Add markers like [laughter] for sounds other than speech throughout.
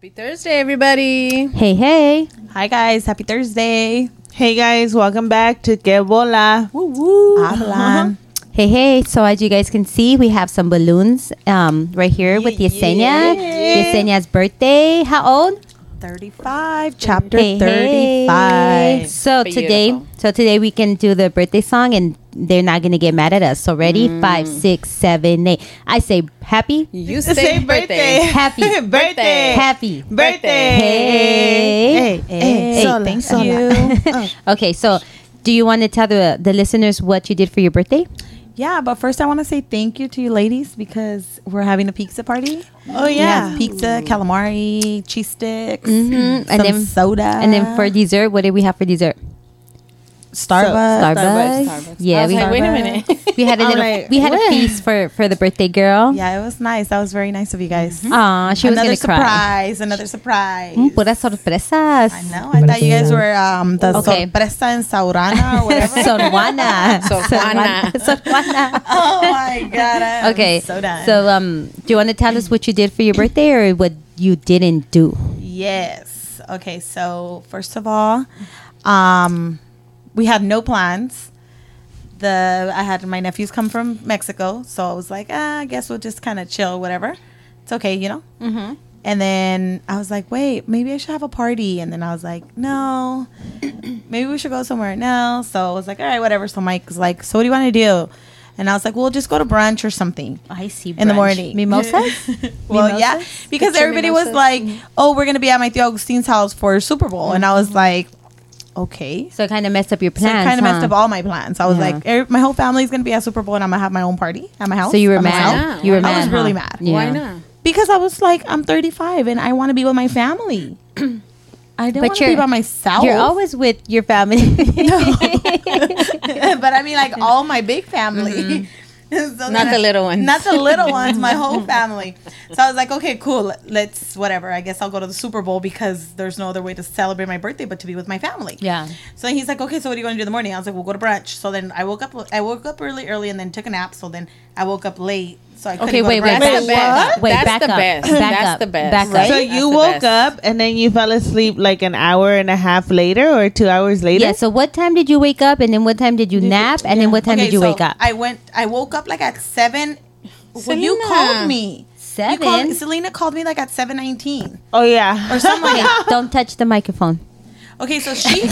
Happy Thursday, everybody. Hey, hey. Hi guys, happy Thursday. Hey guys, welcome back to Que Bola. Woo woo. Hablan. [laughs] Hey, hey. So, as you guys can see, we have some balloons um, right here with Yesenia. Yesenia's birthday. How old? 35, chapter Hey, hey. 35. So, today, so today we can do the birthday song and they're not going to get mad at us. So, ready? Mm. Five, six, seven, eight. I say happy, You Say say [laughs] birthday. birthday. happy, [laughs] birthday. happy. Birthday. Hey. Hey. Hey, Sola, thank sola. you. [laughs] Uh. Okay, so do you want to tell the, the listeners what you did for your birthday? Yeah, but first I want to say thank you to you ladies because we're having a pizza party. Oh yeah. pizza, calamari, cheese sticks, Mhm. some And then- soda. And then for dessert, what did we have for dessert? Starbucks. Starbucks. Starbucks. Yeah, I was we, like, wait a minute. [laughs] we had a I'm little, like, we had what? a feast for for the birthday girl. Yeah, it was nice. That was very nice of you guys. Aw, she was another gonna cry. surprise. Another surprise. Mm, puras sorpresas. I know. I thought you guys were um, the Okay. sorpresa en Saurana or whatever. Sor Juana. Sor Juana. Oh my god. I'm Okay. So done. So um, do you want to tell us what you did for your birthday or what you didn't do? Yes. Okay. So first of all, um, we had no plans. The I had my nephews come from Mexico, so I was like, ah, I guess we'll just kind of chill, whatever. It's okay, you know. Mm-hmm. And then I was like, wait, maybe I should have a party. And then I was like, no, [clears throat] maybe we should go somewhere. now. So I was like, all right, whatever. So Mike was like, so what do you want to do? And I was like, well, just go to brunch or something I see. in the morning. Mimosas. [laughs] well, yeah, because everybody was like, "Oh, we're gonna be at my Tio Augustine's house for Super Bowl," and I was like, "Okay." So it kind of messed up your So it plans. kind of messed up all my plans. I was Yeah. like, "My whole family's gonna be at Super Bowl, and I'm gonna have my own party at my house." So you were mad. Yeah. You were I mad. was huh? really mad. Yeah. Why not? because I was like, "I'm 35 and I want to be with my family." I don't But want to be by myself. You're always with your family. [laughs] [laughs] [laughs] but I mean, like all my big family. Mm-hmm. [laughs] So. Not the little ones. Not the little [laughs] ones, my whole family. So I was like, okay, cool. Let's whatever. I guess I'll go to the Super Bowl because there's no other way to celebrate my birthday but to be with my family. yeah. So he's like, okay, so what are you going to do in the morning? I was like, we'll go to brunch. So then I woke up. I woke up really early and then took a nap. So then I woke up late. So I Okay, wait, wait. That's the Wait, best. what? Wait, That's back the up. best. Back That's up. the best. Back up. Right? So That's you woke best. up and then you fell asleep like an hour and a half later or two hours later? Yeah. So what time did you wake up, and then what time did you nap, and then what time Okay, did you so wake up? I went. I woke up like at seven. When you called me, You Seven. called, Selena called me like at seven nineteen. Oh yeah. or something like that. Don't touch the microphone. Okay, so [laughs] she. [laughs]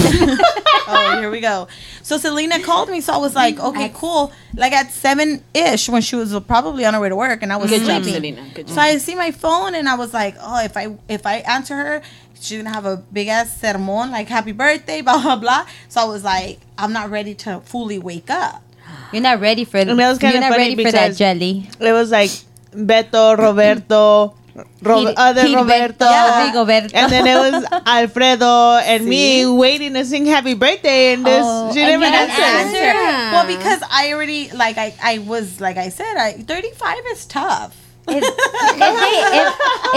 oh, here we go. So Selena called me, so I was like, okay, cool. Like at seven ish, when she was probably on her way to work, and I was Good job, sleeping. Selena. Good So job. I see my phone, and I was like, oh, if I if I answer her, she's gonna have a big ass sermon like happy birthday, [laughs] blah blah blah. So I was like, I'm not ready to fully wake up. You're not ready for. And that was you're kinda not funny ready for that because- jelly. It was like Beto, Roberto, Ro- Gil- other Gilberto, Roberto. Rigoberto. And then it was [laughs] Alfredo and me waiting to sing happy birthday and this Oh, she didn't you even answer. answer. Yeah. Well, because I already like I I was like I said, I 35 is tough. If, if they if,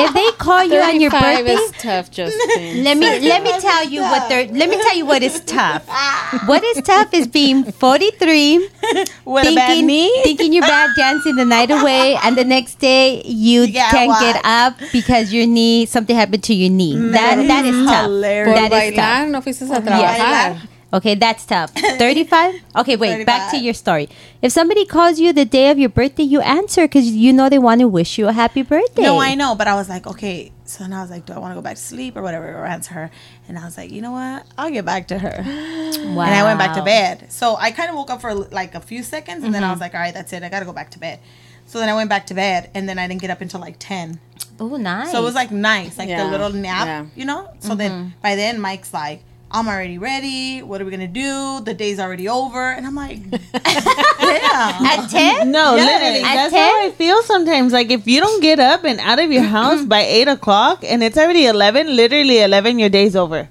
if they call you on your 35 birthday, is tough, Justin. let me let me tell you what they're. Let me tell you what is tough. [laughs] What is tough is being 43, [laughs] With bad thinking knee. [laughs] thinking you're bad dancing the night away, and the next day you Yeah, can't why? get up because your knee something happened to your knee. That that is tough. hilarious. Por That is tough. bailar, no fuiste a bailar. trabajar. Okay, that's tough. [laughs] 35? Okay, wait, back to your story. If somebody calls you the day of your birthday, you answer because you know they want to wish you a happy birthday. No, I know, but I was like, okay. So then I was like, do I want to go back to sleep or whatever, or answer her? And I was like, you know what? I'll get back to her. Wow. [gasps] And I went back to bed. So I kind of woke up for like a few seconds, and then I Mm-hmm. was like, all right, that's it. I got to go back to bed. So then I went back to bed, and then I didn't get up until like 10. Oh, nice. So it was like nice, like Yeah, the little nap, yeah. you know? So then by then, Mike's like, I'm already ready. What are we going to do? The day's already over. And I'm like, [laughs] yeah. At 10? No, Yes. literally. At That's 10? how I feel sometimes. Like if you don't get up and out of your house by eight o'clock and it's already eleven, literally eleven, your day's over.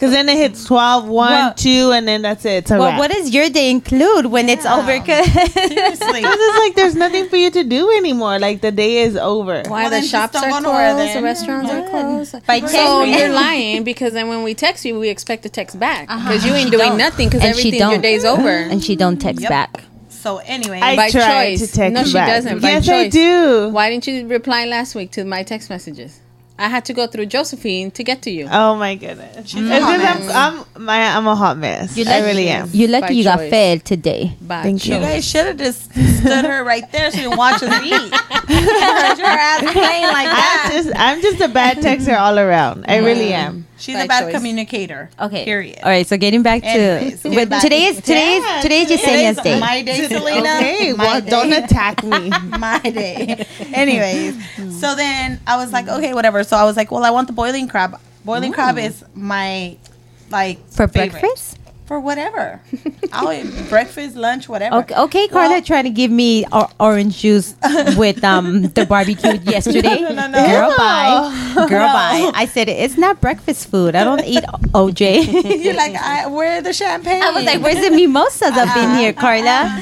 Cause then it hits 12, 1, Well- 2, and then that's it. It's a Well, wrap. what does your day include when it's Yeah. over? 'Cause- Seriously. Because it's like there's nothing for you to do anymore. Like the day is over. Why Well, the shops are go closed, the then. restaurants are closed. By So 10 you're lying because then when we text you, we expect a text back uh-huh. because you ain't She doing don't. nothing because And she everything your don't. day's over. and she don't text Yep. back. So anyway, I By try choice. to text No, she back. doesn't. By Yes, I do. Why didn't you reply last week to my text messages? I had to go through Josephine to get to you. Oh my goodness. It's a hot because I'm, I'm, my, I'm a hot mess. You I really am. You're lucky By you got choice. fed today. By Thank you. You guys should have just stood her right there so you can watch us eat. Heard your ass playing like I'm just, I'm just a bad texter all around. I really am. She's By a bad choice. communicator. Okay. Period. All right. So getting back to Anyways, getting but back today is today's Yeah, today's Today's Yesenia's day. my day, [laughs] Selena. Okay, My well, day. don't attack me. [laughs] my day. Anyways, so then I was like, okay, whatever. So I was like, well, I want the boiling crab. Boiling crab is my like For favorite. breakfast? For whatever. [laughs] I'll eat breakfast, lunch, whatever. Okay, okay Carla Well- trying to give me or- orange juice [laughs] with um the barbecue [laughs] yesterday. No, no, no. Girl, bye. Girl, bye. I said it's not breakfast food. I don't eat OJ. You're like, I, where the champagne? I was like, where's the mimosas up in here, Carla?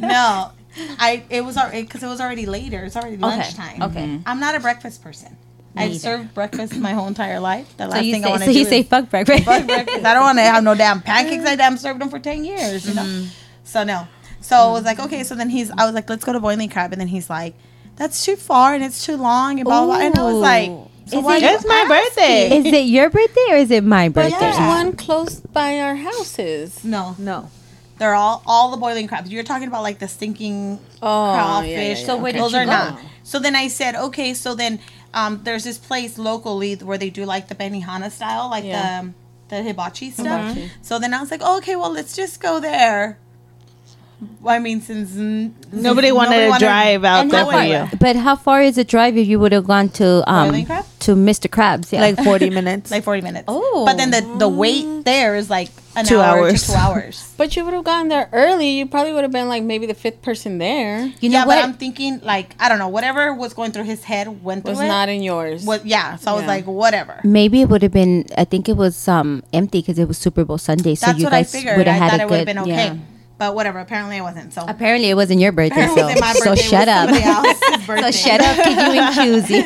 no. I it was already because it was already later. It's already lunchtime. okay. I'm not a breakfast person. I've served breakfast my whole entire life. The So last you thing I say, want so to do you say fuck breakfast. fuck breakfast. I don't want to have no damn pancakes. I damn served them for ten years. You know. Mm-hmm. So no. So I was like, okay. So then he's. I was like, let's go to Boiling Crab, and then he's like, that's too far and it's too long and blah blah. blah. And I was like, so Is it- It's my asking? birthday. Is it your birthday or is it my But birthday? there's Yeah. one close by our houses. No, No. they're all all the boiling crabs. You're talking about like the stinking Oh, crawfish. yeah, yeah, yeah. So where did those are go? not. So then I said, okay. So then um, there's this place locally where they do like the Benihana style, like Yeah. the the hibachi stuff. Hibachi. So then I was like, oh, okay, well, let's just go there. Well, I mean, since n- Nobody since wanted to wanted- drive out there for you. but how far is the drive if you would have gone to um to Mr. Krabs? Yeah. Like 40 minutes. [laughs] like 40 minutes. Oh. but then the the wait there is like an Two hour hours. to two hours. [laughs] But you would have gotten there early. You probably would have been like maybe the fifth person there. you know yeah, what? but I'm thinking like I don't know, whatever was going through his head went through Was it. Was not in yours. What? Yeah. So I was like, whatever. Maybe it would have been. I think it was um empty because it was Super Bowl Sunday. So That's you what guys would have had thought a it would have good. been okay. yeah. But whatever. Apparently, it wasn't. So Apparently, it wasn't your birthday. So, wasn't my so [laughs] shut up. So shut up, Kid, you and choosy.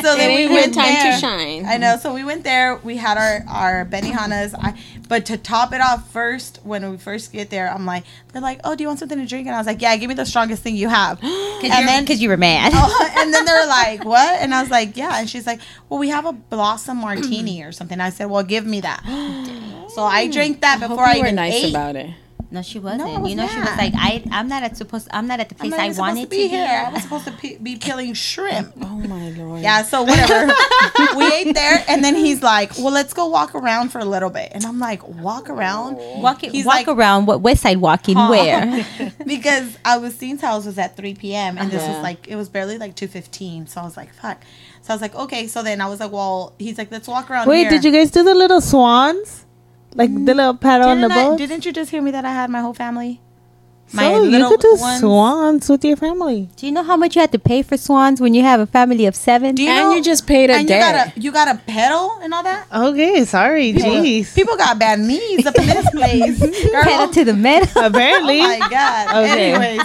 so then It we went time to there. shine. I know. So we went there. We had our our Benihanas. I but to top it off first, when we first get there, I'm like, they're like, oh, do you want something to drink? And I was like, yeah, give me the strongest thing you have. [gasps] and then because you were mad. [laughs] Oh, and then they're [laughs] like, "What?" And I was like, "Yeah." And she's like, "Well, we have a blossom martini [clears throat] or something." I said, "Well, give me that." [gasps] So I drank that I hope before I, you were even nice ate. about it. No, she wasn't. No, I was you know, she was like, I, I'm not at supposed. I'm not at the place I even supposed wanted to be here. I was supposed to pe- be peeling shrimp. [laughs] Oh my lord. Yeah, so whatever. [laughs] we ate there, and then he's like, "Well, let's go walk around for a little bit." And I'm like, "Walk around?" Walk, it? He's walk like- around. What West Side walking? Huh. Where? [laughs] because Augustine's house was at 3 p.m. and this was like it was barely like 2:15. So I was like, "Fuck." So I was like, "Okay." So then I was like, "Well," he's like, "Let's walk around." Wait, here. did you guys do the little swans? Like the little paddle on the Didn't, I, boat? didn't you just hear me that I had my whole family? so you could do swans with your family. Do you know how much you had to pay for swans when you have a family of seven? Do you and know, you just paid a and you day. gotta you gotta pedal and all that. Okay, sorry, jeez. People got bad knees up in this [laughs] place. Girl. Pedal to the metal. Apparently. Oh my god. Okay. Anyways,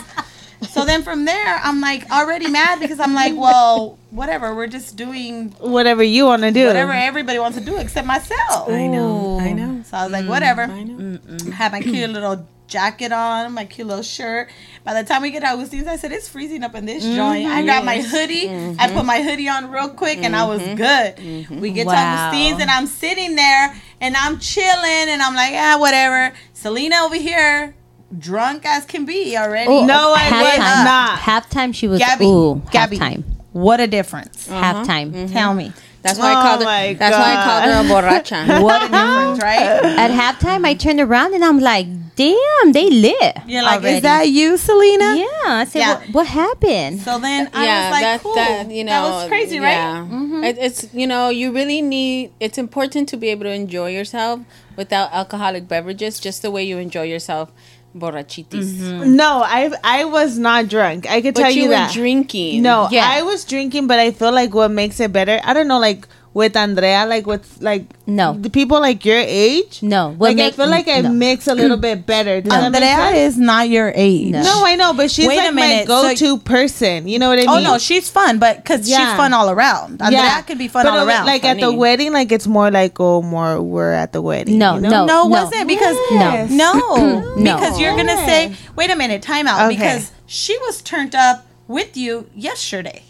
so then from there, I'm like already mad because I'm like, well, whatever. We're just doing Whatever you want to do. whatever everybody wants to do except myself. I know. I know. So I was like, whatever. Mm, I know. Had my cute little jacket on, my cute little shirt. By the time we get to Augustine's, I said, it's freezing up in this joint. I grabbed my mm-hmm. hoodie. I mm-hmm. put my hoodie on real quick and I was mm-hmm. good. We get Wow. to Augustine's and I'm sitting there and I'm chilling and I'm like, ah, whatever. Selena over here, drunk as can be already. Oh, no, I was halftime. not. Halftime, she was. Gabby, ooh, Gabby, halftime. what a difference. Halftime. Uh-huh. Mm-hmm. Tell me. That's why I Oh called my her. That's why I called her a borracha. [laughs] What a difference, right? At halftime, I turned around and I'm like, "Damn, they lit." You're like, already. is that you, Selena? Yeah. I said, Yeah. What, what happened? So then I yeah, was like, that, cool. that you know that was crazy, right? Yeah, it, it's you know you really need. It's important to be able to enjoy yourself without alcoholic beverages, just the way you enjoy yourself, borrachitis. Mm-hmm. No, I I was not drunk. I could But tell you, you, were that. drinking. No, Yeah. I was drinking, but I feel like what makes it better. I don't know, like with Andrea, like with like No. the people like your age. No. What like I feel like I no. mix a little bit [clears throat] better. Does Andrea is not your age. No. No, I know, but she's Wait a like my minute, so- go-to person. You know what I oh, mean? Oh no, she's fun, but because Yeah. she's fun all around. Andrea can be fun But all it- around. Like at the wedding, like it's more like oh, more we're at the wedding. No, you know? no. no, wasn't because No. [clears throat] no, [clears throat] No. because you're gonna say, wait a minute, time out, Okay. because she was turned up with you yesterday.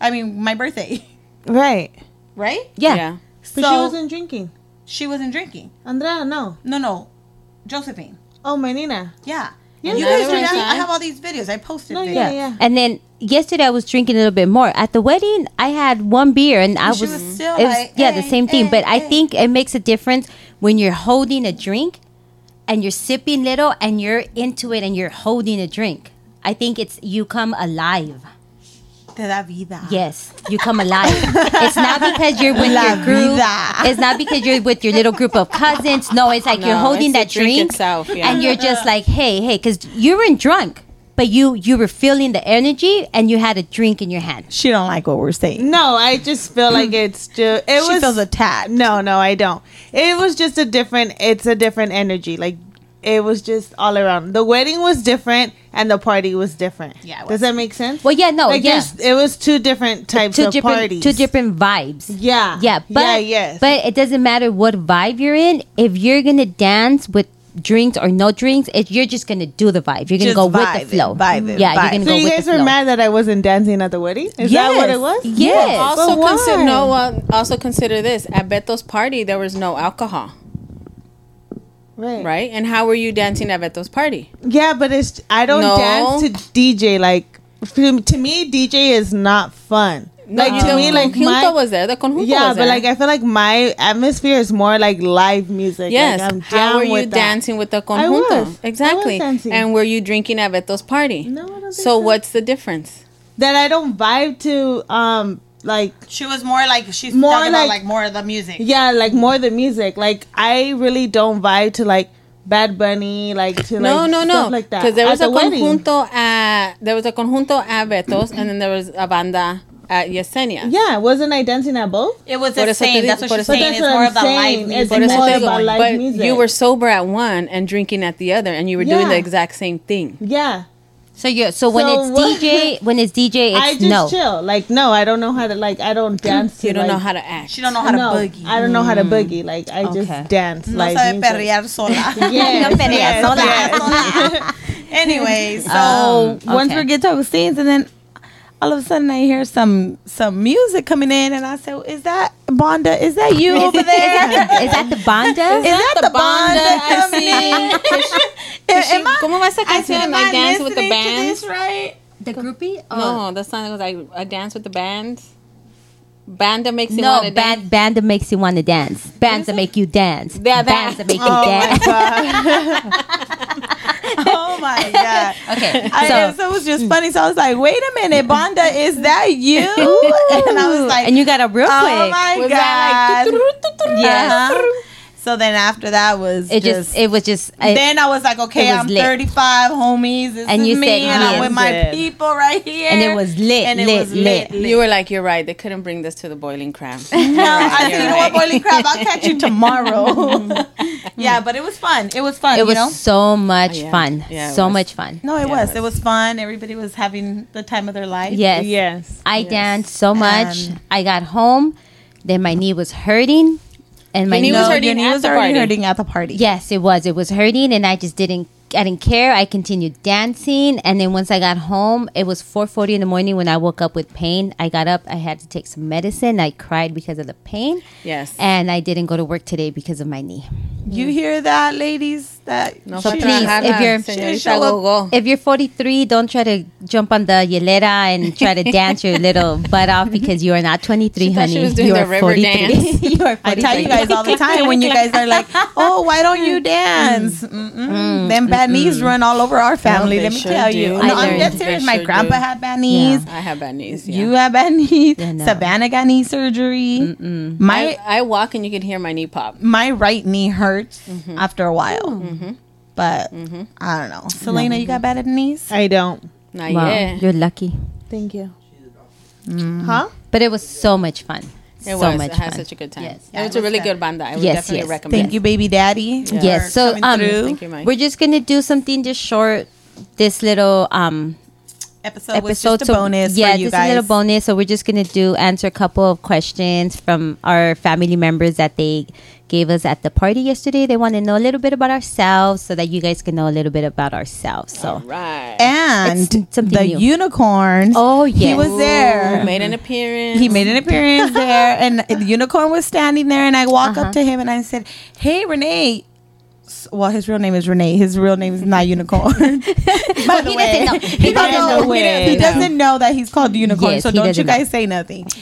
I mean, my birthday. [laughs] right. Right? Yeah. yeah. But so she wasn't drinking. she wasn't drinking. Andrea, no. No, no, Josephine. Oh, my Nina. Yeah. Yeah, you guys they were were drinking. I have all these videos. I posted. No, videos. yeah, yeah. And then yesterday I was drinking a little bit more. At the wedding, I had one beer and I she was, was still it was like, yeah, the "Hey, same thing. hey, but I think it makes a difference when you're holding a drink and you're sipping little and you're into it and you're holding a drink. I think it's you come alive. Te da vida. Yes, you come alive. it's not because you're with La your group. vida. It's not because you're with your little group of cousins. No, it's like you're holding that drink drink, itself, yeah. and you're just like, hey, hey, because you weren't drunk, but you you were feeling the energy, and you had a drink in your hand. She don't like what we're saying. No, I just feel like [clears throat] it's just. It she was. feels attacked. no, no, I don't. It was just a different. It's a different energy. Like it was just all around. The wedding was different, and the party was different. Yeah, it Does that make sense? Well, yeah, no, like yeah, it was two different types two of different parties. two different vibes. Yeah. Yeah, but yeah, yes. but it doesn't matter what vibe you're in. If you're gonna dance with drinks or no drinks, if you're just gonna do the vibe, you're gonna Just go with vibe the it, flow. vibe it, yeah, vibe. you're gonna so go you with guys the were mad that I wasn't dancing at the wedding? Is that what it was? Yes. Also But consider no. Uh, also consider this. At Beto's party, there was no alcohol, Right. right? And how were you dancing at Beto's party? Yeah, but it's I don't No. dance to DJ like to, me DJ is not fun. like to the me like conjunto my was there. The conjunto yeah, but like I feel like my atmosphere is more like live music. Yes. like, I'm How were you with that. dancing with the I was. I conjunto? Exactly. And were you drinking at Beto's party? No, I don't So so. what's the difference? That I don't vibe to um like She was more like she's More talking about like- like more of the music. yeah like more of the music. Like I really don't vibe to like Bad Bunny like to No, like no, stuff no. like that. Because there At was a the wedding. conjunto at there was a conjunto at Beto's, and then there was a banda at Yesenia. Yeah, wasn't I dancing at both? It was Por the eso te same. That's what por she's eso- saying. that's It's what more I'm of the live It's music. Por eso more about live but you were sober at one and drinking at the other, and you were doing the exact same thing. Yeah. So you so when it's what- DJ [laughs] when it's DJ it's I just no. chill. Like no, I don't know how to like I don't dance to You don't like, know how to act. She don't know how to boogie. I don't know how to mm. boogie. Like I Okay. just dance. no like sabe perrear sola. [laughs] Yes, No perrear sola. yes. [laughs] anyway, um, so Oh, once okay. we get to the scenes and then all of a sudden I hear some some music coming in, and I said, "Is that Bonda? Is that you over there? Is that the banda? Is that the Bonda coming in? Am I- ¿Cómo va esa I said, canción? am Like I dance with the band? this right? the groupie? No, the song was like a dance with the band. Band that makes you No, want to dance. band band that makes you want to dance. Bands that make you dance. Yeah, that. Bands that make you Oh my dance. Oh my god! Okay, I, so so it was just funny. So I was like, "Wait a minute, Bonda, is that you?" And I was like, and you got up real quick. "Oh my Was god!" that like Yes. Uh-huh. So then after that was it just. just it was just I- then I was like, okay, was I'm lit. 35, homies. This And is you me, said and I'm yes. with my people right here. And it was lit, And it lit, was lit. You were like, you're right. They couldn't bring this to the boiling crab. [laughs] No, I said, you know what, boiling crab, I'll catch you tomorrow. [laughs] yeah, but it was fun. It was fun. it you was know? so much oh, Yeah. fun. Yeah, so was. much fun. No, it Yeah, was. it It was fun. Everybody was having the time of their life. Yes. Yes. I danced so much. And- I got home, then my knee was hurting, and my knee knee was hurting your knee at was the already party. hurting at the party. Yes, it was. It was hurting, and I just didn't. I didn't care. I continued dancing, and then once I got home, it was 4:40 in the morning when I woke up with pain. I got up. I had to take some medicine. I cried because of the pain, Yes. and I didn't go to work today because of my knee. You hear that, ladies? That No So please, trabajar if you're- señorita Show up- Gogo. If you're 43, don't try to jump on the yelera and try to [laughs] dance your little butt off because you are not 23, She honey. she was doing you the are river 43. dance. [laughs] you are 43. I tell you guys all the time when you guys are like, [laughs] "Oh, why don't you mm. dance?" Mm-mm. Mm. Them bad knees run all over our family. they Let me sure tell do. you. I No, I'm learned. dead serious. They My sure grandpa do. had bad knees. I have bad knees. Yeah. You have bad knees. Yeah, no. Savannah got knee surgery. My I, I walk and you can hear my knee pop. my right knee hurts Mm-hmm. after a while. Mm-hmm. But I don't know. Selena, you got bad knees? I don't. Not Wow, yet. you're lucky. Thank you. Huh? But it was so much fun. It so was. much I had fun. such a good time. Yes. It was a really good banda. I would Yes, definitely yes. recommend. Thank you, baby daddy. Yes. So um. Thank you, Mike. we're just gonna do something just short. This little um episode, was just a bonus yeah, for you just guys. a little bonus. So we're just gonna do answer a couple of questions from our family members that they gave us at the party yesterday. They want to know a little bit about ourselves, so that you guys can know a little bit about ourselves. So Right. And the new. unicorn. Oh, yeah. he yes. was there. made an appearance. He made an appearance there, and the unicorn was standing there. And I walk Uh-huh. up to him and I said, "Hey, Renee." Well, his real name is Renee. His real name is not Unicorn. [laughs] By the he way, doesn't know. he, He doesn't know. know. He, doesn't- he doesn't know that he's called Unicorn. Yes, so don't you doesn't know. guys say nothing. [laughs]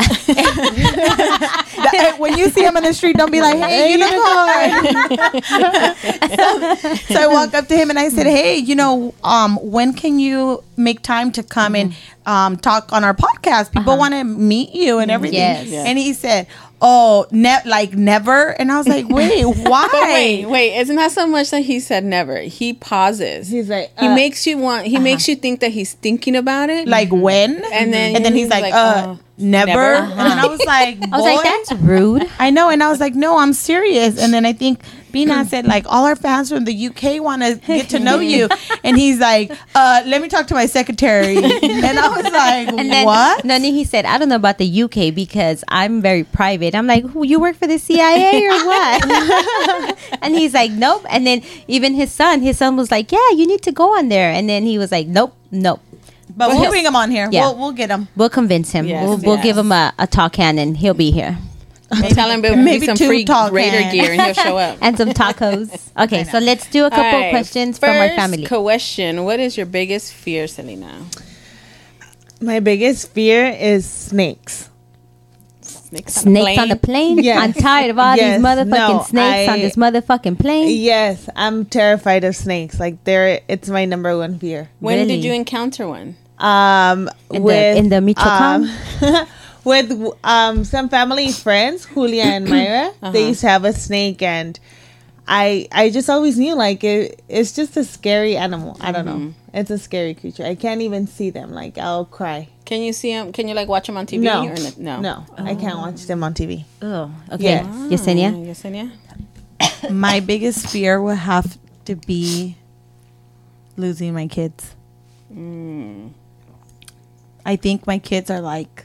When you see him on the street, don't be like, "Hey, Unicorn." so, so I walk up to him and I said, "Hey, you know, um, when can you make time to come and um, talk on our podcast? People want to meet you and everything." Yes. Yeah. And he said, "Oh, ne- like never." And I was like, [laughs] "Wait, why?" Wait, wait, isn't that so much that he said never? He pauses. He's like, he uh, makes you want. He makes you think that he's thinking about it. Like when? And then and then he's he's like, like, "Uh, uh, never." never? And then I was like, [laughs] I was like, that's rude. I know, and I was like, "No, I'm serious." And then I think Bina [clears throat] said, "Like all our fans from the UK want to get to know you," [laughs] and he's like, "Uh, let me talk to my secretary." [laughs] And I was like, And then "What?" No, then he said, I don't know about the UK because I'm very private. I'm like, who you work for the CIA or what? [laughs] and he's like, nope. And then even his son, his son was like, yeah, you need to go on there. And then he was like, nope, nope. But we'll bring him on here. Yeah. We'll we'll get him. We'll convince him. Yes, we'll, we'll yes. give him a, a talk hand and he'll be here. Tell him there'll maybe be some free tall Raider cans. gear and he'll show [laughs] up. And some tacos. Okay, so let's do a couple All right, questions from our family. Question: What is your biggest fear, Selena? My biggest fear is snakes. Snakes, Snakes on the plane? Yes. I'm tired of all Yes. these motherfucking No, snakes on this motherfucking plane. Yes, I'm terrified of snakes. Like they're it's my number one fear. When Really? did you encounter one? Um In the- with in the Michoacan? um, [laughs] with um some family friends, Julia and [clears throat] Myra, Uh-huh. they used to have a snake and I I just always knew like it, it's just a scary animal. I don't know. Mm-hmm. It's a scary creature. I can't even see them. Like I'll cry. Can you see them? Can you like watch them on TV? No, or no, no, I can't watch them on TV. Oh, okay. Yes. Yesenia? Oh, Yesenia? [coughs] My biggest fear would have to be losing my kids. I think my kids are like,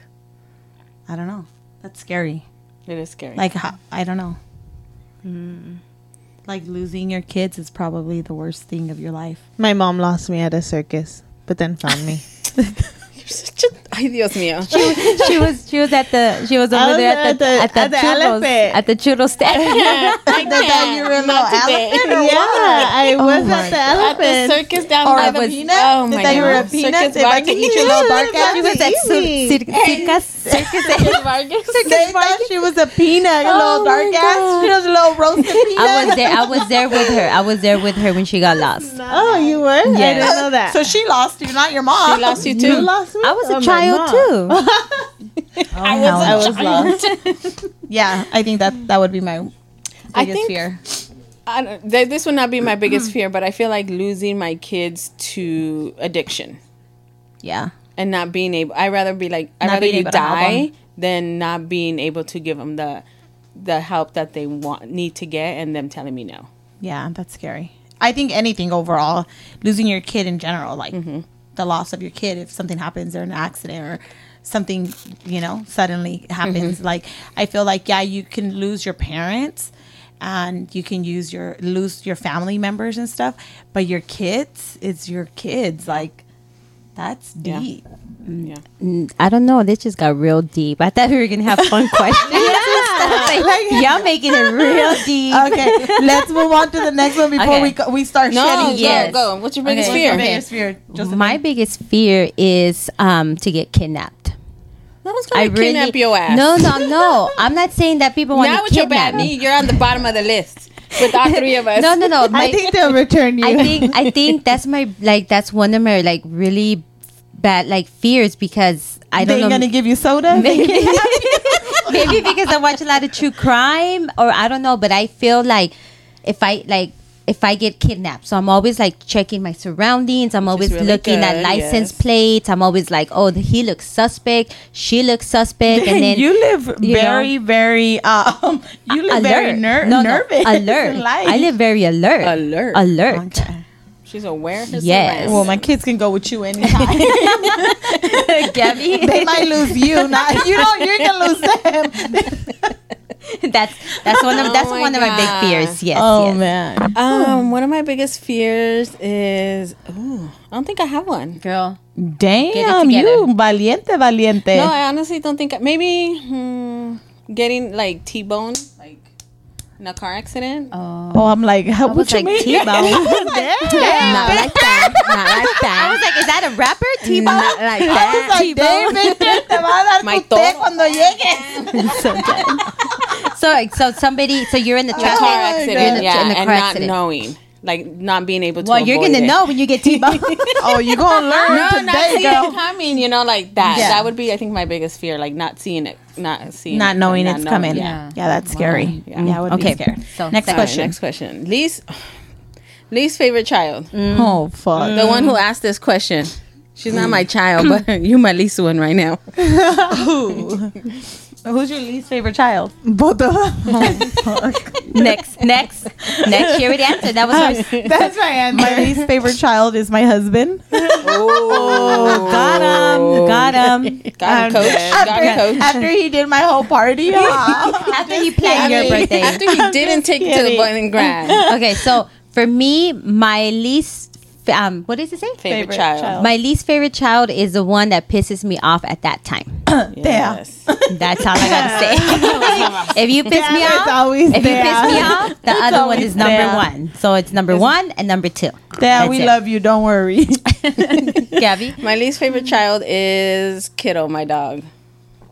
I don't know. That's scary. It is scary. Like I don't know. Like losing your kids is probably the worst thing of your life. My mom lost me at a circus, but then found me. [laughs] You're such a. Ay, Dios mío. she was she was at the she was over was there at the, at the, at the churros elephant. at the churro stand. [laughs] I They thought you were Not today. elephant or yeah, I oh was my at the At the elephant. circus down Or by a the peanut? Oh They my thought you were a peanut? If I can eat your little dark ass. she was at cir- Easy. cir- circus circus. Circus Vargas. They thought she was a peanut, a Oh little my dark ass. She was a little roasted [laughs] peanut. I was there. I was there with her. I was there with her when she got lost. Oh, you were? Yeah, I didn't know that. So she lost you, not your mom. She lost you you too. lost me. I was Oh, a my child mom. too. [laughs] I I was lost. [laughs] Yeah, I think that that would be my biggest I think- fear. I don't, th- this would not be my biggest fear, but I feel like losing my kids to addiction Yeah. and not being able. I'd rather be like I'd rather you able to help die than not being able to give them the the help that they want need to get, and them telling me no. Yeah, that's scary. I think anything overall, losing your kid in general, like Mm-hmm. The loss of your kid, if something happens or an accident or something, you know, suddenly happens. Mm-hmm. Like I feel like yeah, you can lose your parents and you can use your lose your family members and stuff, but your kids, it's your kids. Like that's deep. Yeah. Mm, I don't know. This just got real deep. I thought we were gonna have fun [laughs] questions. Yeah, [laughs] like, [laughs] y'all making it real [laughs] deep. Okay, let's move on to the next one before Okay. we go, we start No, shedding. go, yes. go. What's your biggest What's fear? your biggest fear? Josephine? My biggest fear is um, to get kidnapped. No one's gonna kidnap your ass. No, no, no. I'm not saying that people want Not to with your kidnap bad me. knee. You're on the bottom of the list with all three of us. No, no, no. My, I think they'll return you. I think I think that's my like that's one of my like really bad like fears because I don't ain't know gonna give you soda. maybe, maybe because I watch a lot of true crime or I don't know, but I feel like if I like if I get kidnapped, so I'm always like checking my surroundings. I'm always really looking at license yes. plates. I'm always like, oh, he looks suspect. She looks suspect, and [laughs] then you live you know, very, very. Um, [laughs] you live very ner- No, no, nervous. [laughs] alert. I live very alert. Alert. Alert. Okay. She's aware. Of her Yes. surroundings. Well, my kids can go with you anytime. [laughs] [laughs] [laughs] Gabby, they might lose you, not you. Don't you're gonna lose them. that's that's one of that's Oh my one of my big fears. Yes. oh yes. man. Um, one of my biggest fears is. Ooh, I don't think I have one. girl. Damn, you valiente, valiente. No, I honestly don't think. I, maybe hmm, getting like T-bone, like in a car accident. Oh, oh, I'm like, how, I what was you like mean? T-bone. [laughs] [laughs] Damn. Not like that. Not like that. [laughs] I was like, is that a rapper? T-bone? Not like I was like, David, te va a dar My tu té cuando llegues. So, so somebody, so you're in the A traffic, car accident, You're in the- yeah, in the and car not knowing, like not being able to. Well, you're gonna it. know when you get T-bone. [laughs] Oh, you're gonna learn No, not today, seeing girl. it coming. You know, like that. Yeah. That would be, I think, my biggest fear. Like not seeing it, not seeing, Not it, knowing not it's knowing, coming. Yeah. Yeah, that's scary. Yeah. Yeah, would okay. be scared. So Next All right, question. next question. Least, [sighs] least favorite child. Mm. Oh fuck. The one who asked this question. She's not my child, but [clears throat] [laughs] you my least one right now. [laughs] Who's your least favorite child? Both of them. [laughs] Oh, next, next, next. She already answered. That was hers. [laughs] That's my answer. My least favorite child is my husband. [laughs] Oh, Got him. Got him. Got him, coach. Got him, coach. After he did my whole party. After he planned your birthday. After he didn't take it to the kidding. button grab. Okay, so for me, my least um, what does it say? Favorite, Favorite child. child. My least favorite child is the one that pisses me off at that time. [coughs] Yes. [laughs] That's all I gotta say. [laughs] if you piss me off, it's always if you piss me off, the other one is number there. one. So it's number one and number two. Yeah, we it. love you. Don't worry. [laughs] Gabby. My least favorite child is Kiddo, my dog.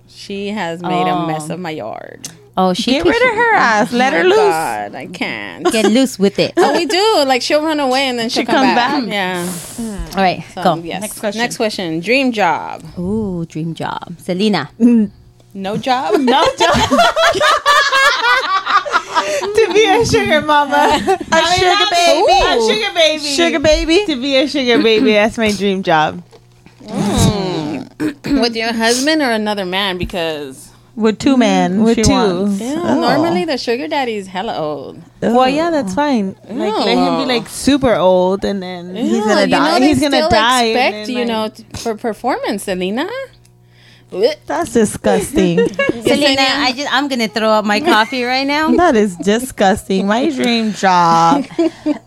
She has made Oh. a mess of my yard. Oh, she Get rid of her ass. Let oh My her loose. God, I can't. Get loose with it. Oh, we do. Like she'll run away and then she'll She come comes back. back. Yeah. All right, So, go. Yes. Next question. Next question. Dream job. Ooh, dream job. Selena. No job. [laughs] No job. to be a sugar mama. [laughs] A sugar baby. A sugar baby. Sugar baby. To be a sugar baby. That's my dream job. Mm. With your husband or another man? Because With two mm, men. With she two. wants. yeah, Oh. normally the sugar daddy's hella old. Well, yeah, that's oh. fine. Like, let him be like super old, and then he's gonna you die. Know he's gonna die. Expect then, you like- know t- for performance, Selena. [laughs] That's disgusting. [laughs] Selena, I just I'm gonna throw up my coffee right now. [laughs] that is disgusting. My dream job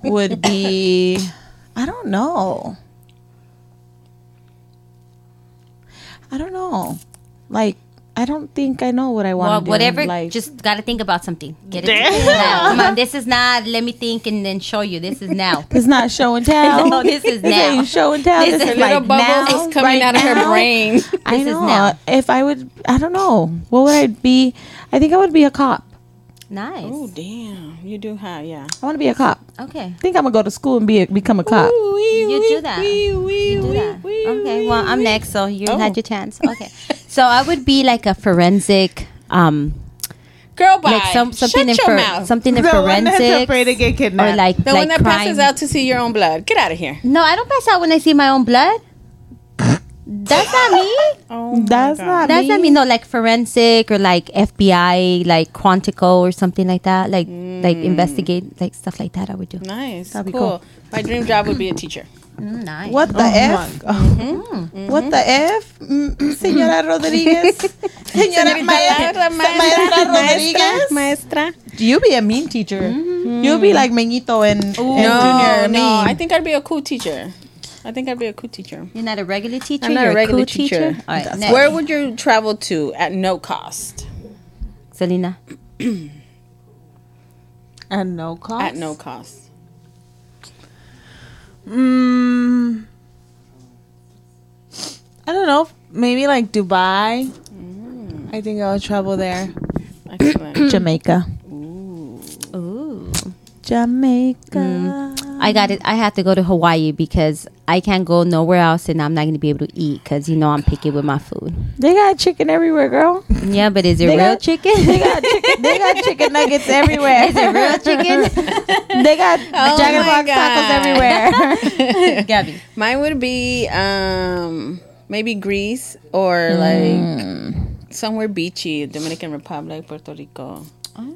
would be I don't know. I don't know. Like I don't think I know what I want Well, do. whatever. Like just gotta think about something. Get it now. Come on, this is not. Let me think and then show you. This is now. it's not show and tell. [laughs] No, this is This now. ain't show and tell. This This, is is Little like bubbles now, is coming right out of her now. brain. I This is know. now. If I would, I don't know. What would I be? I think I would be a cop. Nice. Oh damn, you do have yeah. I want to be a cop. Okay. Think I'm gonna go to school and be a, become a cop. You do that. You do that. Okay. Well, I'm next, so you Oh. had your chance. [laughs] Okay. so I would be like a forensic, um, Girl, bye. like some something Shut in your for mouth. something in the one that's forensics, afraid to get or kidnapped. like The like one that crime. passes out to see your own blood. Get out of here. No, I don't pass out when I see my own blood. That's not me. [laughs] Oh, That's not That's me. not me. No, like forensic or like FBI, like Quantico or something like that. Like like investigate like stuff like that. I would do. nice. That'd be cool. cool. My dream job would be a teacher. Mm, nice. What the F? [laughs] What the F? Mm, Señora [laughs] Rodriguez? Señora Maestra, Maestra Rodriguez? Maestra. You be a mean teacher. You'll be like Meñito and, and No, Junior no. mean. I think I'd be a cool teacher. I think I'd be a cool teacher. You're not a regular teacher. I'm not You're a regular cool teacher. All right, That's next. Where would you travel to at no cost? Selena. [clears throat] At no cost. At no cost. Mm, I don't know. Maybe like Dubai. I think I would travel there. Excellent. [clears throat] Jamaica. Ooh. Ooh. Jamaica. I got it. I have to go to Hawaii because I can't go nowhere else, and I'm not going to be able to eat because you know I'm picky with my food. They got chicken everywhere, girl. Yeah, but is it They real got- chicken? [laughs] They got chicken. They got chicken nuggets everywhere. [laughs] is it real chicken? [laughs] They got Oh Jack in the Box tacos everywhere. Gabby. Mine would be um maybe Greece or like somewhere beachy, Dominican Republic, Puerto Rico.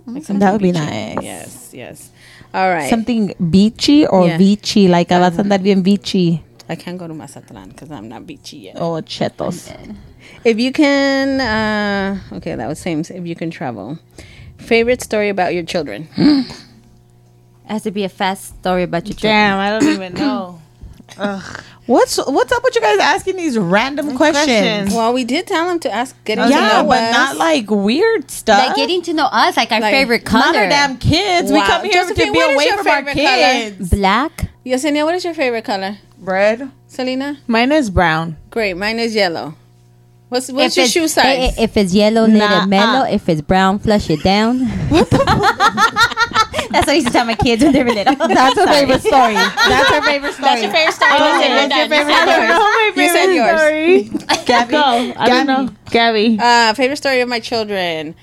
Like That would be nice. Yes, yes. All right. Something beachy or Yeah. beachy, like uh, vas a andar bien beachy. I can't go to Mazatlan because I'm not beachy yet. Oh, chetos. If you can, uh, okay, that was same. If you can travel, favorite story about your children. [gasps] It has to be a fast story about your children. Damn, I don't even know. [coughs] What's what's up with you guys asking these random questions? questions. Well, we did tell them to ask, getting to Yeah, know but us. not like weird stuff. Like getting to know us, like our Like, favorite color. not our damn kids. We come here Josephine, to be away from our favorite color? kids. Black. Yesenia, what is your favorite color? Red. Selena? Mine is brown. Great. Mine is yellow. What's what's If your it's- shoe size? If it's yellow, let Nah, it mellow. uh. If it's brown, flush it down. [laughs] That's what I used to tell my kids when they were little. [laughs] That's her favorite story. That's her favorite story. That's your favorite story. Oh, That's it. What's your favorite You said story? yours. my You said yours. story. [laughs] Gabby. Go. I don't know. Gabby. Uh, favorite story of my children.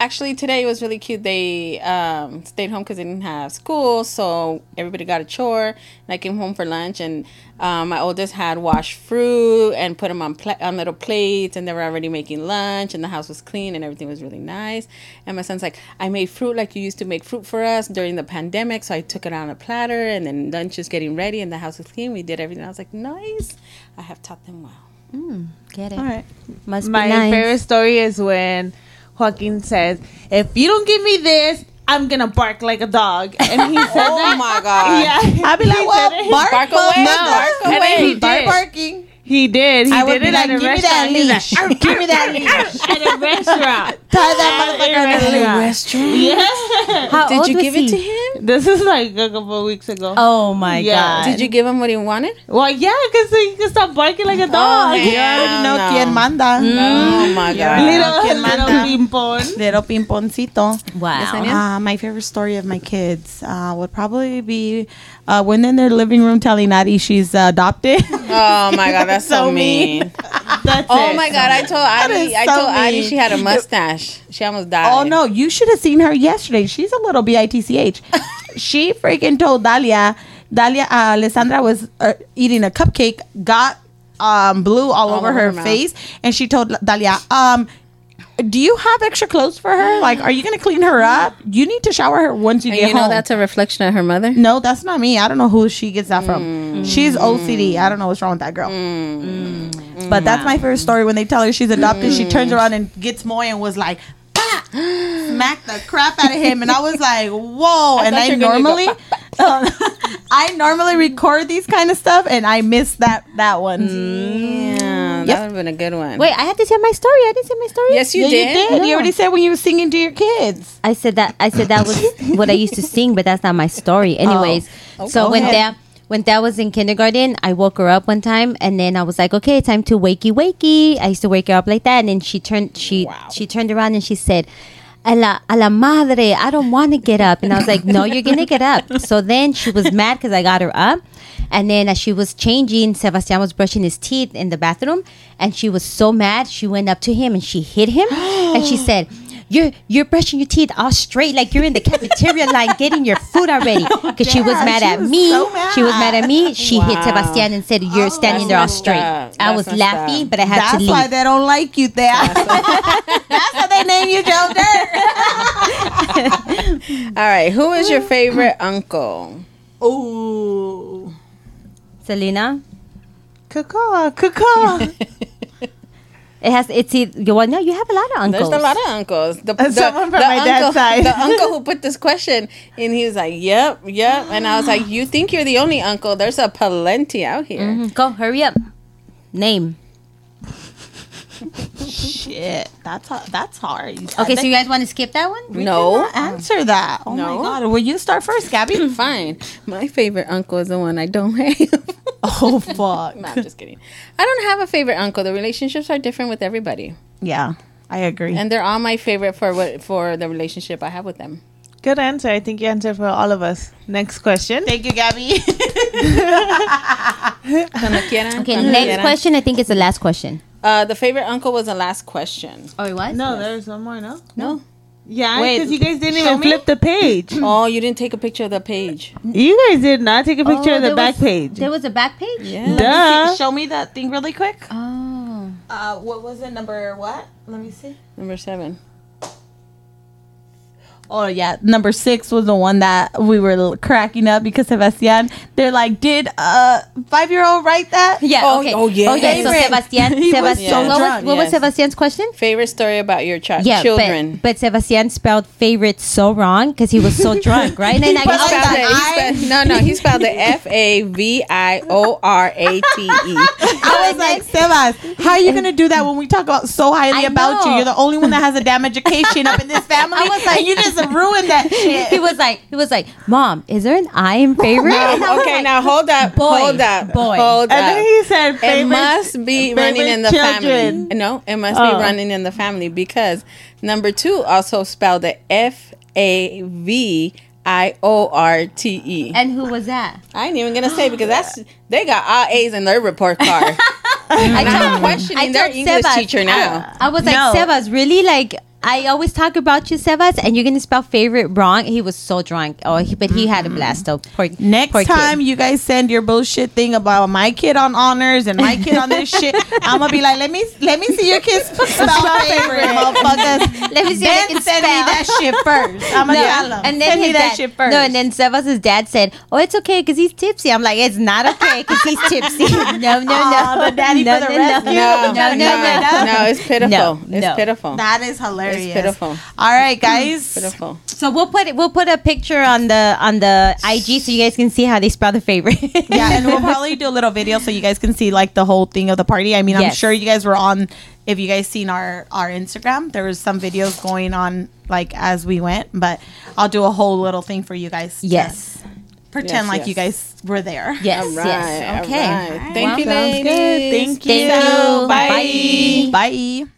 Actually, today was really cute. They um, stayed home because they didn't have school, so everybody got a chore. And I came home for lunch, and um, my oldest had washed fruit and put them on pla- on little plates, and they were already making lunch, and the house was clean, and everything was really nice. And my son's like, "I made fruit like you used to make fruit for us during the pandemic, so I took it on a platter, and then lunch is getting ready, and the house was clean. We did everything. I was like, nice. I have taught them well. Get it. All right. Must My be nice. favorite story is when Joaquin says, "If you don't give me this, I'm gonna bark like a dog." And he [laughs] oh said Oh that. my god! Yeah, I'd be He like, well, said bark, Bark away, no. bark And then away. he did. barking. He did. He I did be it like, at a give me that restaurant. Leash. like, give me that leash. [laughs] at a restaurant. [laughs] Tie that motherfucker At in a the leash. restaurant. Yeah. [laughs] How Did old you was give he? it to him? This is like a couple of weeks ago. Oh my Yeah. god! Did you give him what he wanted? Well, yeah, because he can stop barking like a dog. hell You already know no. quién manda. Oh my god! Little, ¿Quién little manda? pimpon. Little pimponcito. Wow. Yesenia? Uh, my favorite story of my kids uh, would probably be uh, when in their living room telling Addie she's uh, adopted. Oh my god, that's [laughs] so, So mean. mean. [laughs] That's Oh it. my god, I told Addie, is I so told mean. she had a mustache. She almost died. oh no, you should have seen her yesterday. She's a little bitch. [laughs] she freaking told Dalia. Dalia, uh, Alessandra was uh, eating a cupcake, got um, blue all, over, over her, her face, and she told Dalia, um, "Do you have extra clothes for her? Like, are you gonna clean her up? You need to shower her once you And get you know home." that's a reflection of her mother. No, that's not me. I don't know who she gets that from. Mm. She's OCD. I don't know what's wrong with that girl. But that's my favorite story. When they tell her she's adopted, she Mm. turns around and gets Moy and was like, "Bah!" smack the crap out of him. And I was like, whoa. and I were gonna normally, [laughs] I normally record these kind of stuff, and I missed that that one. Yeah, that would have been a good one. Wait, I had to tell my story. I didn't say my story. yes, you Yeah, did. You did. You already said when you were singing to your kids. I said that. I said that was [laughs] what I used to sing, but that's not my story. Oh. Anyways, oh, so when that when that was in kindergarten, I woke her up one time, and then I was like, "Okay, time to wakey wakey." I used to wake her up like that, and then she turned she she turned around and she said. A la, a la madre, I don't want to get up. And I was like, no, you're going to get up. So then she was mad because I got her up. And then as she was changing, Sebastian was brushing his teeth in the bathroom. And she was so mad, she went up to him and she hit him. [gasps] and she said, you're you're brushing your teeth all straight like you're in the cafeteria [laughs] line getting your food already oh, because she was mad she at was me so she was mad at me she hit sebastian and said you're oh, standing there all straight up. i was laughing up. but i had That's to leave That's why they don't like you there. That's how they name you Joe Dirt. [laughs] All right, who is your favorite [laughs] uncle? Ooh. selena Caca, caca. It has it's either well no you have a lot of uncles There's a lot of uncles. The, the, someone from the my uncle, dad's side. The uncle who put this question, and he was like, "Yep, yep," and I was like, "You think you're the only uncle? There's a plenty out here." Mhm. go hurry up name Shit, that's that's hard. okay so you guys want to skip that one No, answer that. Oh No. my god, will you start first, Gabby? [laughs] fine. My favorite uncle is the one I don't have. [laughs] oh fuck. [laughs] no, I'm just kidding. I don't have a favorite uncle. The relationships are different with everybody, Yeah, I agree. and they're all my favorite for what for the relationship I have with them. Good answer. I think you answered for all of us. Next question. Thank you, Gabby. Okay next question i think it's the last question Uh, the favorite uncle was the last question. oh it was No, there's one more, no? No. Yeah, because you guys didn't even me? flip the page. [clears throat] Oh, you didn't take a picture of the page. you guys did not take a picture Oh, of the back was- page. there was a back page Yeah. Duh. Show me that thing really quick. oh Uh, what was it? Number what? Let me see. Number seven. Oh yeah, number six was the one that we were cracking up because Sebastian. They're like, did a five year old write that? Yeah. Oh, okay. oh, yeah. Okay. So Favorite. Sebastian. [laughs] Was so what was, drunk. what was Yes. Sebastian's question? Favorite story about your child? Yeah, children. But, but Sebastian spelled favorite so wrong because he was so [laughs] drunk, right? And then I He was spelled Spelled that it- he I- spelled- no, no, he spelled the [laughs] F A V I O R A T E. I was like, Sebas, how are you gonna do that when we talk about so highly I about you? know. You're the only one that has a damn education up in this family. I was like- and you just ruined that shit. he was like, he was like, Mom, is there an I in favorite? And I okay, like, now hold up, Boy, hold up, boy. hold And up. then he said, it must be running in the children. family. No, it must Oh. be running in the family because number two also spelled it F A V I O R T E. And who was that? I ain't even gonna say because that's they got all A's in their report [laughs] card. I and I'm told- questioning their English Sebas- teacher now. I was like, No. Sebas, really? Like, I always talk about you, Sebas, and you're gonna spell favorite wrong. He was so drunk. Oh, he, but he had a blast though. Poor, Next poor kid. time you guys send your bullshit thing about my kid on honors and my kid on this shit, I'm gonna be like, let me let me see your kids [laughs] spell favorite, motherfuckers. [laughs] Let me see Then if I can send me spell. that shit first. [laughs] I'm gonna No, tell them. and then send me his that dad, shit first. No, and then Sebas' dad said, "Oh, it's okay because he's tipsy." I'm like, "It's not okay because he's tipsy." no, no, no. Aw, the daddy no, for the no, rescue. No, No, no, no, no, no. no, it's pitiful. No, it's no. pitiful. that is hilarious. It's pitiful. All right, [clears throat] guys. pitiful. So we'll put it. We'll put a picture on the on the IG so you guys can see how they spell the favorite. yeah, and we'll probably do a little video so you guys can see like the whole thing of the party. I mean, I'm Yes. sure you guys were on. If you guys seen our our Instagram, there was some videos going on like as we went, but I'll do a whole little thing for you guys. yes. pretend Yes, like yes. you guys were there. Yes. All right. yes. Okay. All right. Thank you, ladies. good. Thank you. Thank you. Bye. Bye.